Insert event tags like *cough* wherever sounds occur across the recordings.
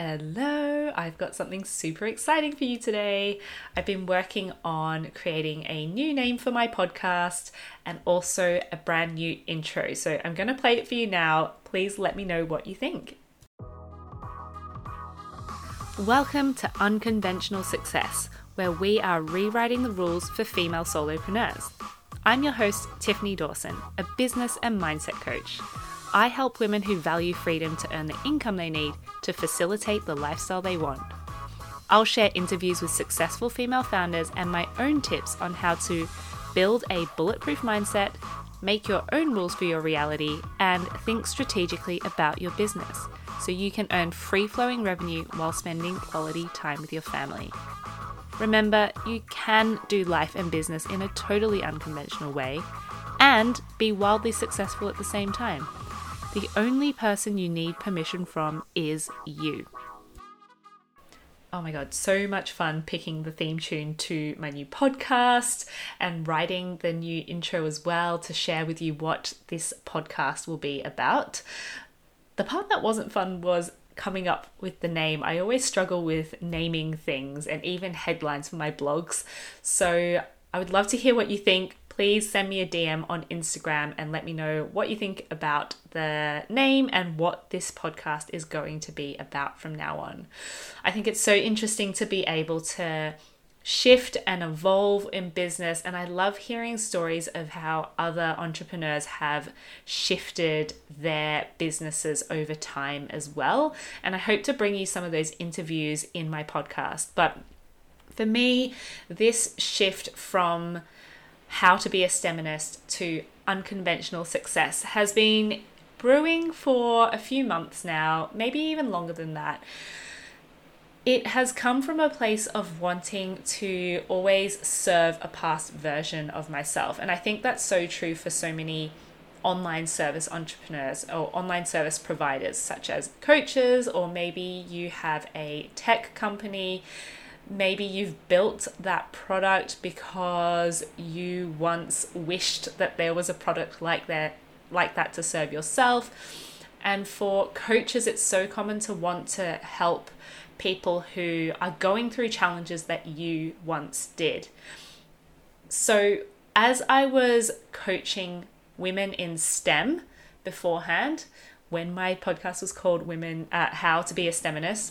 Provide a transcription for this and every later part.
Hello, I've got something super exciting for you today. I've been working on creating a new name for my podcast and also a brand new intro. So I'm going to play it for you now. Please let me know what you think. Welcome to Unconventional Success, where we are rewriting the rules for female solopreneurs. I'm your host, Tiffany Dawson, a business and mindset coach. I help women who value freedom to earn the income they need to facilitate the lifestyle they want. I'll share interviews with successful female founders and my own tips on how to build a bulletproof mindset, make your own rules for your reality, and think strategically about your business so you can earn free flowing revenue while spending quality time with your family. Remember, you can do life and business in a totally unconventional way and be wildly successful at the same time. The only person you need permission from is you. Oh my god, so much fun picking the theme tune to my new podcast and writing the new intro as well to share with you what this podcast will be about. The part that wasn't fun was coming up with the name. I always struggle with naming things and even headlines for my blogs. So I would love to hear what you think please send me a DM on Instagram and let me know what you think about the name and what this podcast is going to be about from now on. I think it's so interesting to be able to shift and evolve in business. And I love hearing stories of how other entrepreneurs have shifted their businesses over time as well. And I hope to bring you some of those interviews in my podcast. But for me, this shift from how to be a STEMinist to unconventional success has been brewing for a few months now, maybe even longer than that. It has come from a place of wanting to always serve a past version of myself. And I think that's so true for so many online service entrepreneurs or online service providers, such as coaches, or maybe you have a tech company maybe you've built that product because you once wished that there was a product like that like that to serve yourself. And for coaches it's so common to want to help people who are going through challenges that you once did. So as i was coaching women in stem beforehand when my podcast was called women uh, how to be a steminist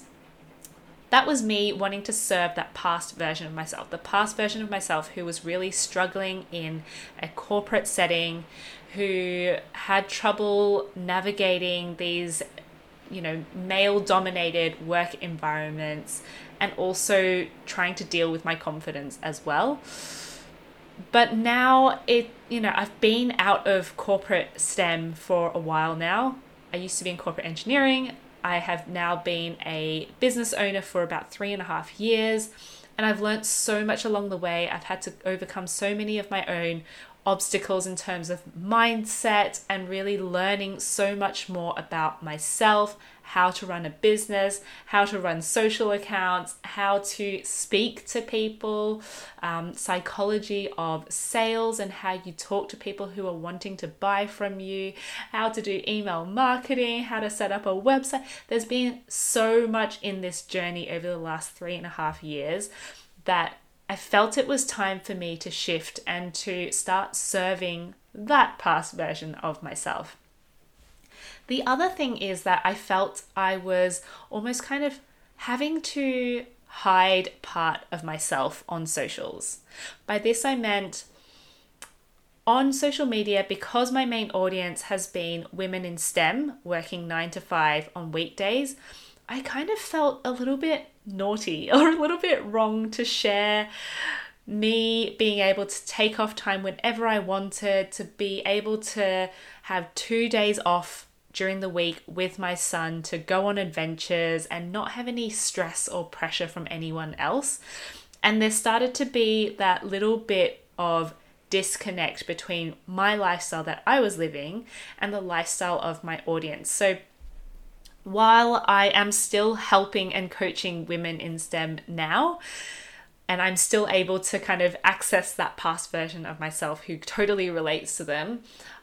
that was me wanting to serve that past version of myself, the past version of myself who was really struggling in a corporate setting, who had trouble navigating these, you know, male dominated work environments and also trying to deal with my confidence as well. But now it, you know, I've been out of corporate STEM for a while now. I used to be in corporate engineering. I have now been a business owner for about three and a half years, and I've learned so much along the way. I've had to overcome so many of my own obstacles in terms of mindset and really learning so much more about myself how to run a business, how to run social accounts, how to speak to people, um, psychology of sales and how you talk to people who are wanting to buy from you, how to do email marketing, how to set up a website. There's been so much in this journey over the last three and a half years that I felt it was time for me to shift and to start serving that past version of myself. The other thing is that I felt I was almost kind of having to hide part of myself on socials. By this, I meant on social media, because my main audience has been women in STEM working nine to five on weekdays, I kind of felt a little bit naughty *laughs* or a little bit wrong to share me being able to take off time whenever I wanted, to be able to have two days off during the week with my son to go on adventures and not have any stress or pressure from anyone else. And there started to be that little bit of disconnect between my lifestyle that I was living and the lifestyle of my audience. So while I am still helping and coaching women in STEM now, and I'm still able to kind of access that past version of myself who totally relates to them,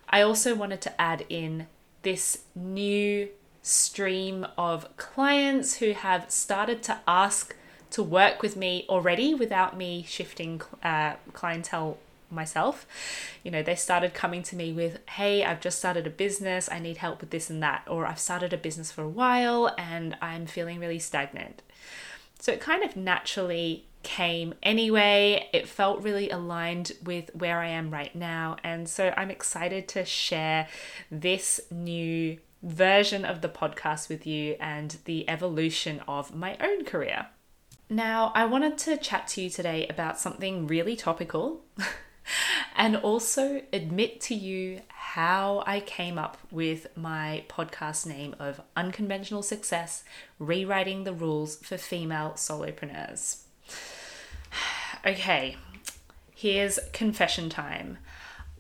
I also wanted to add in this new stream of clients who have started to ask to work with me already without me shifting uh, clientele myself. You know, they started coming to me with, hey, I've just started a business, I need help with this and that, or I've started a business for a while and I'm feeling really stagnant. So it kind of naturally came anyway. It felt really aligned with where I am right now. And so I'm excited to share this new version of the podcast with you and the evolution of my own career. Now, I wanted to chat to you today about something really topical *laughs* and also admit to you how I came up with my podcast name of Unconventional Success Rewriting the Rules for Female Solopreneurs. Okay, here's confession time.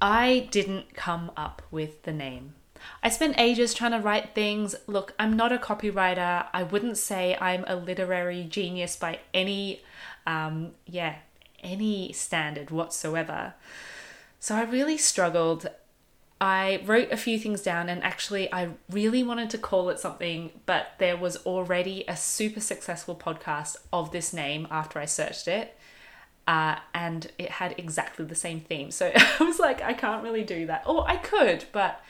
I didn't come up with the name. I spent ages trying to write things. Look, I'm not a copywriter. I wouldn't say I'm a literary genius by any, um, yeah, any standard whatsoever. So I really struggled. I wrote a few things down and actually I really wanted to call it something, but there was already a super successful podcast of this name after I searched it. Uh, and it had exactly the same theme. So *laughs* I was like, I can't really do that. Or I could, but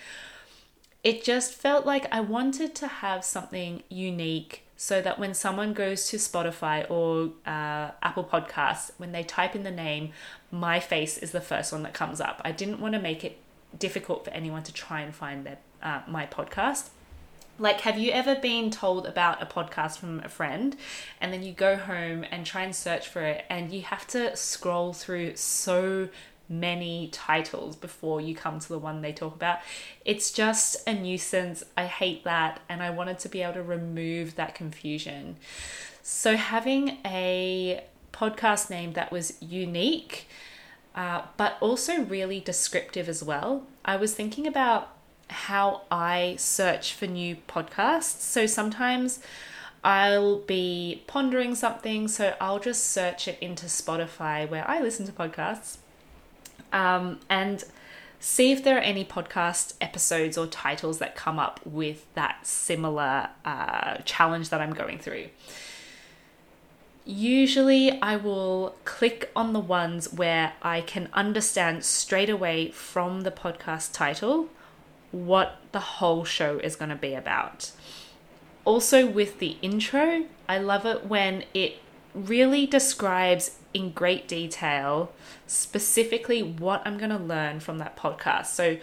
it just felt like I wanted to have something unique so that when someone goes to Spotify or uh, Apple Podcasts, when they type in the name, my face is the first one that comes up. I didn't want to make it difficult for anyone to try and find their, uh, my podcast. Like, have you ever been told about a podcast from a friend and then you go home and try and search for it and you have to scroll through so many titles before you come to the one they talk about. It's just a nuisance. I hate that. And I wanted to be able to remove that confusion. So, having a podcast name that was unique, uh, but also really descriptive as well, I was thinking about how I search for new podcasts. So, sometimes I'll be pondering something, so I'll just search it into Spotify where I listen to podcasts um, and see if there are any podcast episodes or titles that come up with that similar uh, challenge that I'm going through. Usually, I will click on the ones where I can understand straight away from the podcast title what the whole show is going to be about. Also, with the intro, I love it when it really describes in great detail specifically what I'm going to learn from that podcast. So,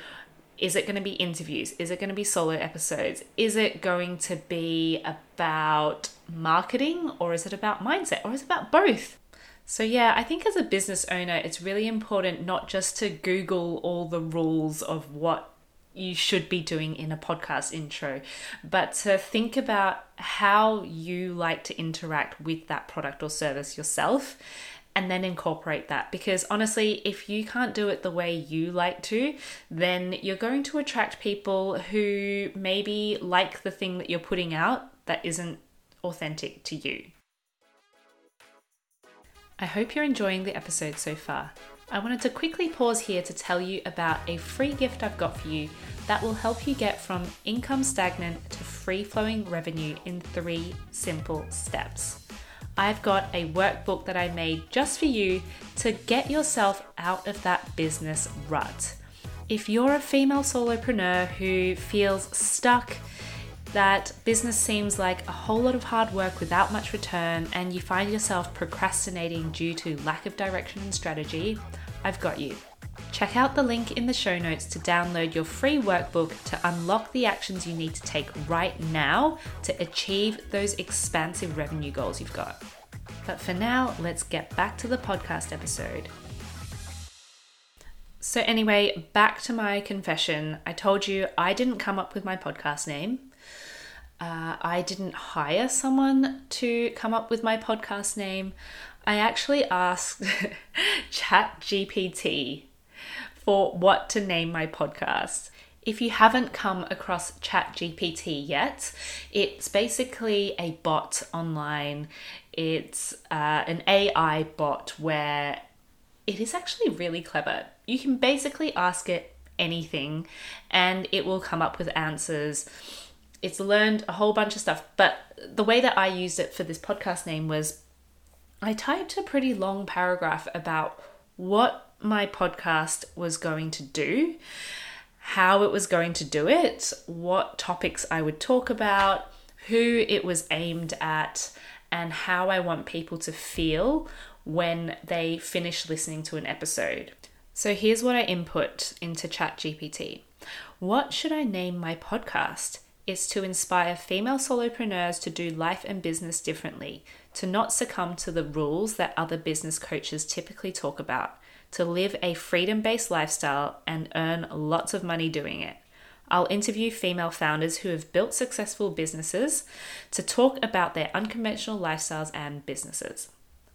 is it going to be interviews? Is it going to be solo episodes? Is it going to be about marketing or is it about mindset or is it about both? So, yeah, I think as a business owner, it's really important not just to Google all the rules of what you should be doing in a podcast intro, but to think about how you like to interact with that product or service yourself and then incorporate that. Because honestly, if you can't do it the way you like to, then you're going to attract people who maybe like the thing that you're putting out that isn't authentic to you. I hope you're enjoying the episode so far. I wanted to quickly pause here to tell you about a free gift I've got for you that will help you get from income stagnant to free flowing revenue in three simple steps. I've got a workbook that I made just for you to get yourself out of that business rut. If you're a female solopreneur who feels stuck, that business seems like a whole lot of hard work without much return, and you find yourself procrastinating due to lack of direction and strategy, I've got you. Check out the link in the show notes to download your free workbook to unlock the actions you need to take right now to achieve those expansive revenue goals you've got. But for now, let's get back to the podcast episode. So, anyway, back to my confession. I told you I didn't come up with my podcast name. Uh, I didn't hire someone to come up with my podcast name. I actually asked *laughs* ChatGPT for what to name my podcast. If you haven't come across ChatGPT yet, it's basically a bot online. It's uh, an AI bot where it is actually really clever. You can basically ask it anything and it will come up with answers it's learned a whole bunch of stuff. But the way that I used it for this podcast name was I typed a pretty long paragraph about what my podcast was going to do, how it was going to do it, what topics I would talk about, who it was aimed at, and how I want people to feel when they finish listening to an episode. So here's what I input into ChatGPT. What should I name my podcast? It's to inspire female solopreneurs to do life and business differently, to not succumb to the rules that other business coaches typically talk about, to live a freedom based lifestyle and earn lots of money doing it. I'll interview female founders who have built successful businesses to talk about their unconventional lifestyles and businesses.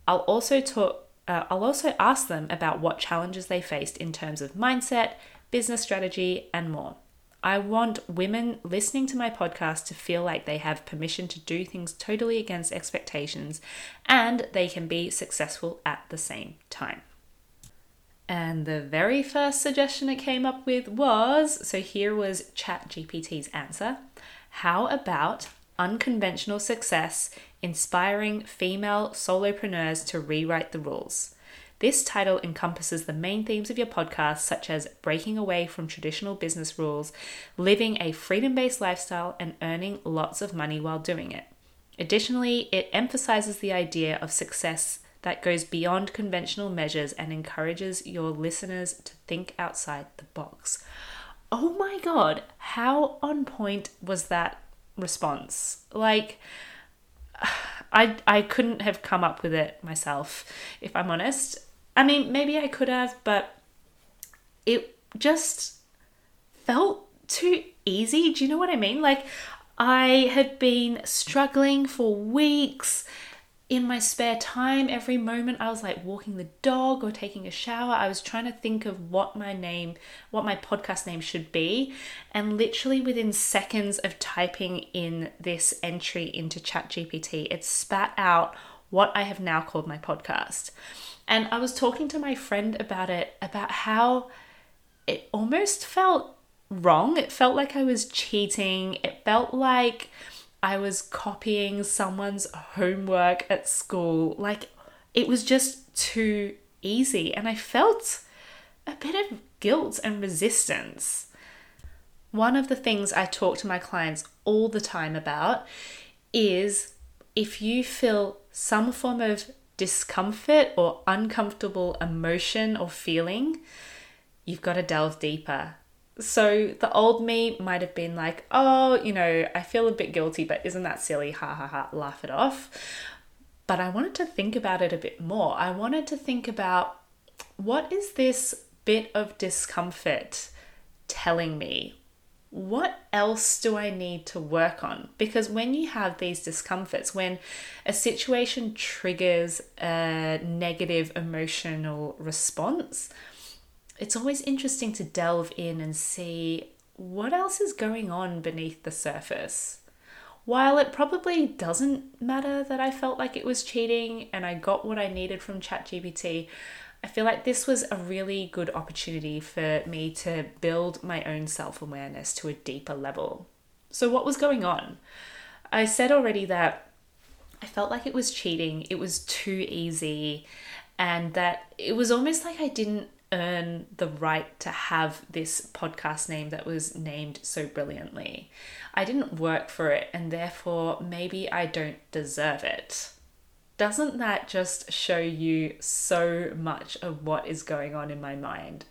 I'll also talk uh, I'll also ask them about what challenges they faced in terms of mindset, business strategy, and more. I want women listening to my podcast to feel like they have permission to do things totally against expectations and they can be successful at the same time. And the very first suggestion it came up with was so here was ChatGPT's answer. How about unconventional success inspiring female solopreneurs to rewrite the rules? This title encompasses the main themes of your podcast, such as breaking away from traditional business rules, living a freedom based lifestyle, and earning lots of money while doing it. Additionally, it emphasizes the idea of success that goes beyond conventional measures and encourages your listeners to think outside the box. Oh my god, how on point was that response? Like, *sighs* I, I couldn't have come up with it myself, if I'm honest. I mean, maybe I could have, but it just felt too easy. Do you know what I mean? Like, I had been struggling for weeks in my spare time, every moment I was like walking the dog or taking a shower, I was trying to think of what my name, what my podcast name should be. And literally within seconds of typing in this entry into ChatGPT, it spat out what I have now called my podcast. And I was talking to my friend about it, about how it almost felt wrong. It felt like I was cheating. It felt like I was copying someone's homework at school. Like it was just too easy. And I felt a bit of guilt and resistance. One of the things I talk to my clients all the time about is if you feel some form of discomfort or uncomfortable emotion or feeling, you've got to delve deeper. So the old me might have been like, oh, you know, I feel a bit guilty, but isn't that silly? Ha ha ha, laugh it off. But I wanted to think about it a bit more. I wanted to think about what is this bit of discomfort telling me? What else do I need to work on? Because when you have these discomforts, when a situation triggers a negative emotional response, it's always interesting to delve in and see what else is going on beneath the surface. While it probably doesn't matter that I felt like it was cheating and I got what I needed from ChatGPT, I feel like this was a really good opportunity for me to build my own self awareness to a deeper level. So, what was going on? I said already that I felt like it was cheating, it was too easy, and that it was almost like I didn't earn the right to have this podcast name that was named so brilliantly. I didn't work for it, and therefore maybe I don't deserve it. Doesn't that just show you so much of what is going on in my mind?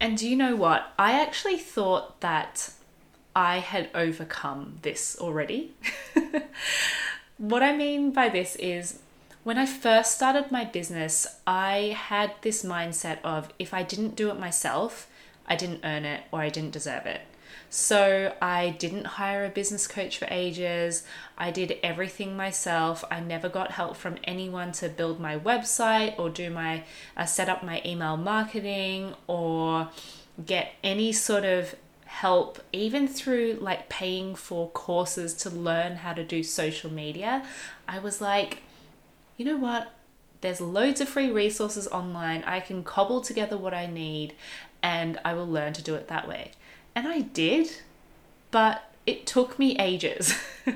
And do you know what? I actually thought that I had overcome this already. *laughs* what I mean by this is when I first started my business, I had this mindset of if I didn't do it myself, I didn't earn it or I didn't deserve it. So I didn't hire a business coach for ages. I did everything myself. I never got help from anyone to build my website or do my uh, set up my email marketing or get any sort of help even through like paying for courses to learn how to do social media. I was like you know what? There's loads of free resources online. I can cobble together what I need and I will learn to do it that way. And I did, but it took me ages. *laughs*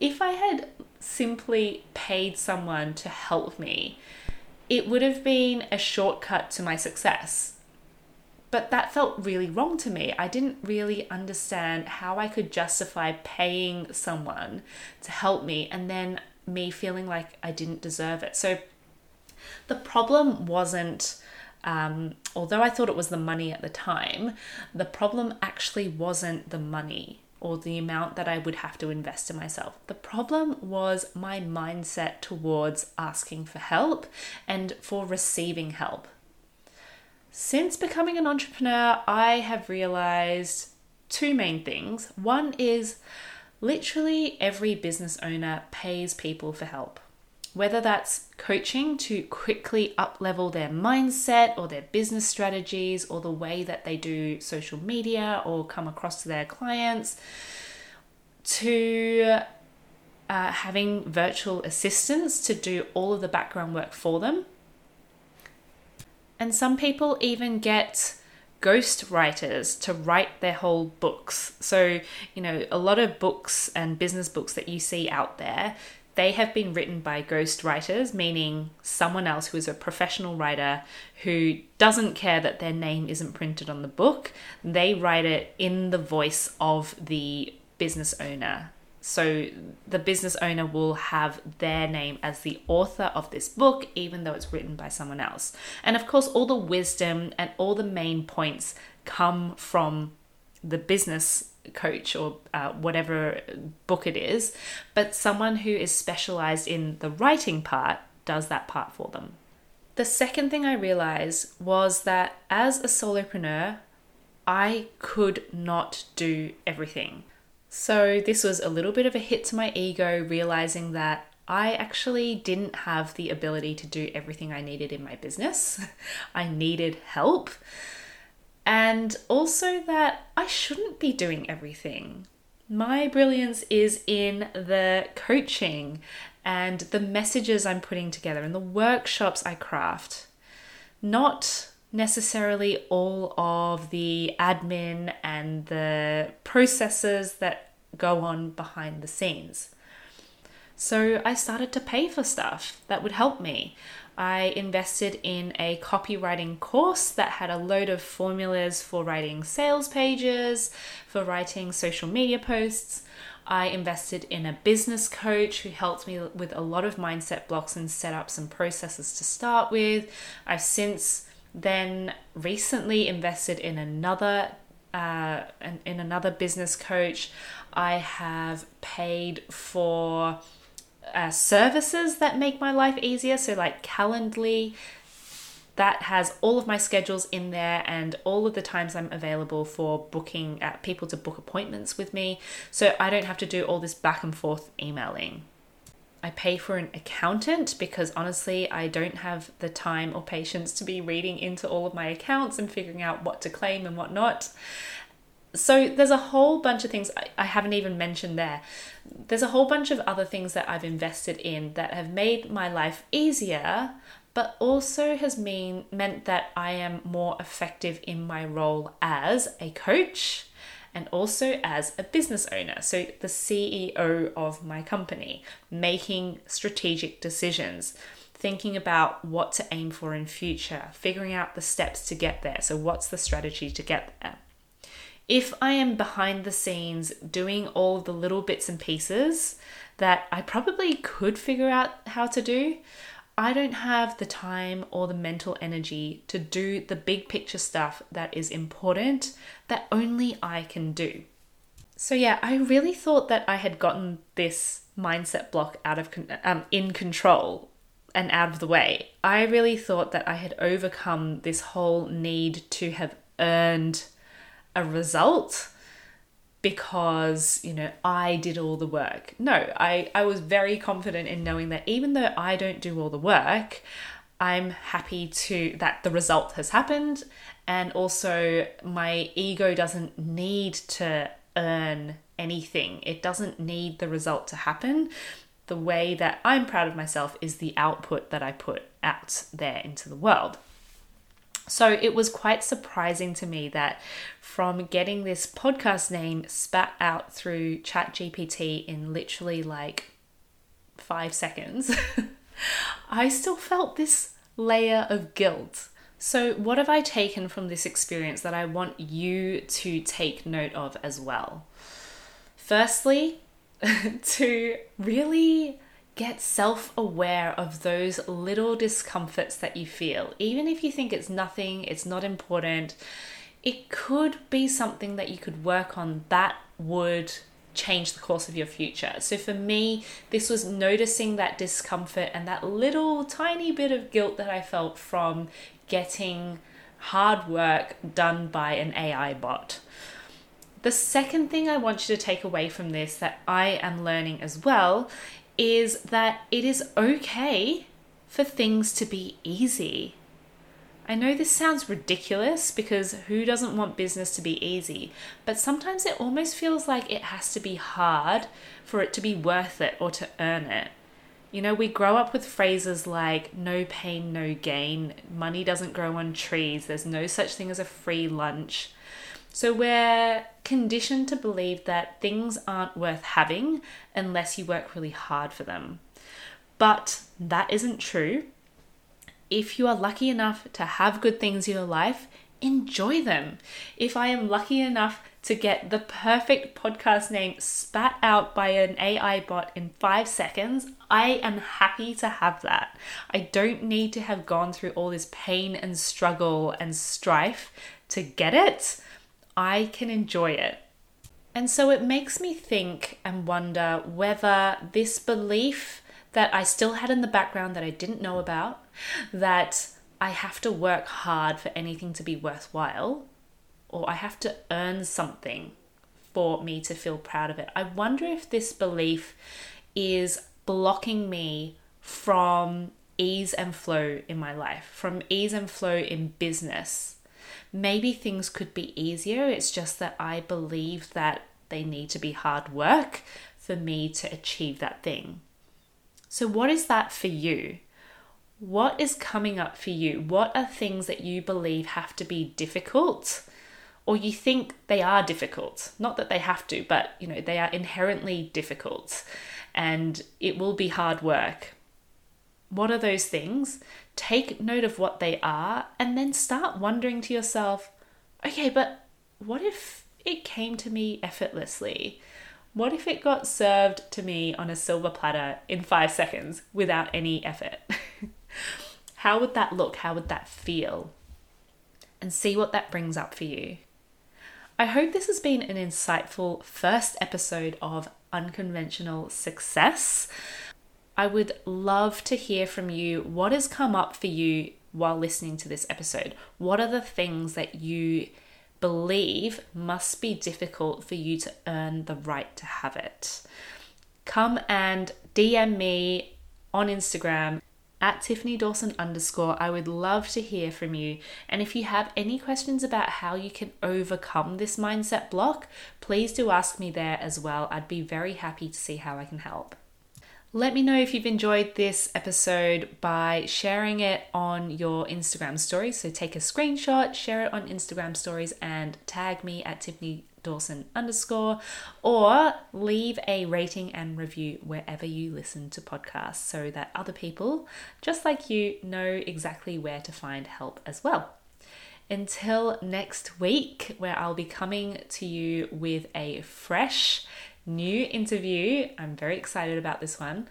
if I had simply paid someone to help me, it would have been a shortcut to my success. But that felt really wrong to me. I didn't really understand how I could justify paying someone to help me and then me feeling like I didn't deserve it. So the problem wasn't, um, although I thought it was the money at the time, the problem actually wasn't the money or the amount that I would have to invest in myself. The problem was my mindset towards asking for help and for receiving help. Since becoming an entrepreneur, I have realized two main things. One is literally every business owner pays people for help whether that's coaching to quickly up level their mindset or their business strategies or the way that they do social media or come across to their clients, to uh, having virtual assistants to do all of the background work for them. And some people even get ghost writers to write their whole books. So, you know, a lot of books and business books that you see out there, they have been written by ghost writers, meaning someone else who is a professional writer who doesn't care that their name isn't printed on the book. They write it in the voice of the business owner. So the business owner will have their name as the author of this book, even though it's written by someone else. And of course, all the wisdom and all the main points come from the business coach or uh, whatever book it is, but someone who is specialized in the writing part does that part for them. The second thing I realized was that as a solopreneur, I could not do everything. So, this was a little bit of a hit to my ego, realizing that I actually didn't have the ability to do everything I needed in my business. *laughs* I needed help and also that I shouldn't be doing everything. My brilliance is in the coaching and the messages I'm putting together and the workshops I craft, not necessarily all of the admin and the processes that go on behind the scenes. So I started to pay for stuff that would help me. I invested in a copywriting course that had a load of formulas for writing sales pages, for writing social media posts. I invested in a business coach who helped me with a lot of mindset blocks and set up some processes to start with. I've since then recently invested in another uh, in another business coach. I have paid for uh, services that make my life easier. So, like Calendly, that has all of my schedules in there and all of the times I'm available for booking uh, people to book appointments with me. So, I don't have to do all this back and forth emailing. I pay for an accountant because honestly, I don't have the time or patience to be reading into all of my accounts and figuring out what to claim and what not so there's a whole bunch of things I, haven't even mentioned there. There's a whole bunch of other things that I've invested in that have made my life easier, but also has mean meant that I am more effective in my role as a coach and also as a business owner. So the CEO of my company, making strategic decisions thinking about what to aim for in future, figuring out the steps to get there. So what's the strategy to get there? If I am behind the scenes doing all the little bits and pieces that I probably could figure out how to do, I don't have the time or the mental energy to do the big picture stuff that is important that only I can do. So yeah, I really thought that I had gotten this mindset block out of um, in control and out of the way. I really thought that I had overcome this whole need to have earned a result because you know I did all the work. No, I I was very confident in knowing that even though I don't do all the work, I'm happy to that the result has happened and also my ego doesn't need to earn anything. It doesn't need the result to happen. The way that I'm proud of myself is the output that I put out there into the world. So it was quite surprising to me that from getting this podcast name spat out through ChatGPT in literally like five seconds, *laughs* I still felt this layer of guilt. So, what have I taken from this experience that I want you to take note of as well? Firstly, *laughs* to really get self aware of those little discomforts that you feel. Even if you think it's nothing, it's not important, it could be something that you could work on that would change the course of your future. So for me, this was noticing that discomfort and that little tiny bit of guilt that I felt from getting hard work done by an AI bot. The second thing I want you to take away from this that I am learning as well is that it is okay for things to be easy. I know this sounds ridiculous because who doesn't want business to be easy? But sometimes it almost feels like it has to be hard for it to be worth it or to earn it. You know, we grow up with phrases like no pain, no gain, money doesn't grow on trees, there's no such thing as a free lunch. So we're conditioned to believe that things aren't worth having unless you work really hard for them. But that isn't true. If you are lucky enough to have good things in your life, enjoy them. If I am lucky enough to get the perfect podcast name spat out by an AI bot in five seconds, I am happy to have that. I don't need to have gone through all this pain and struggle and strife to get it. I can enjoy it. And so it makes me think and wonder whether this belief that I still had in the background that I didn't know about, that I have to work hard for anything to be worthwhile, or I have to earn something for me to feel proud of it. I wonder if this belief is blocking me from ease and flow in my life, from ease and flow in business maybe things could be easier. It's just that I believe that they need to be hard work for me to achieve that thing. So, what is that for you? What is coming up for you? What are things that you believe have to be difficult? Or you think they are difficult. Not that they have to, but you know, they are inherently difficult and it will be hard work. What are those things? Take note of what they are and then start wondering to yourself, okay, but what if it came to me effortlessly? What if it got served to me on a silver platter in five seconds without any effort? *laughs* How would that look? How would that feel? And see what that brings up for you. I hope this has been an insightful first episode of Unconventional Success. I would love to hear from you what has come up for you while listening to this episode. What are the things that you believe must be difficult for you to earn the right to have it? Come and DM me on Instagram at Tiffany Dawson underscore. I would love to hear from you. And if you have any questions about how you can overcome this mindset block, please do ask me there as well. I'd be very happy to see how I can help. Let me know if you've enjoyed this episode by sharing it on your Instagram stories. So take a screenshot, share it on Instagram stories, and tag me at Tiffany Dawson underscore, or leave a rating and review wherever you listen to podcasts so that other people, just like you, know exactly where to find help as well. Until next week, where I'll be coming to you with a fresh new interview. I'm very excited about this one.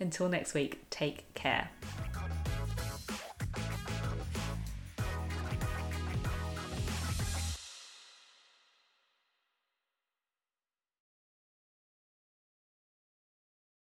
Until next week, take care.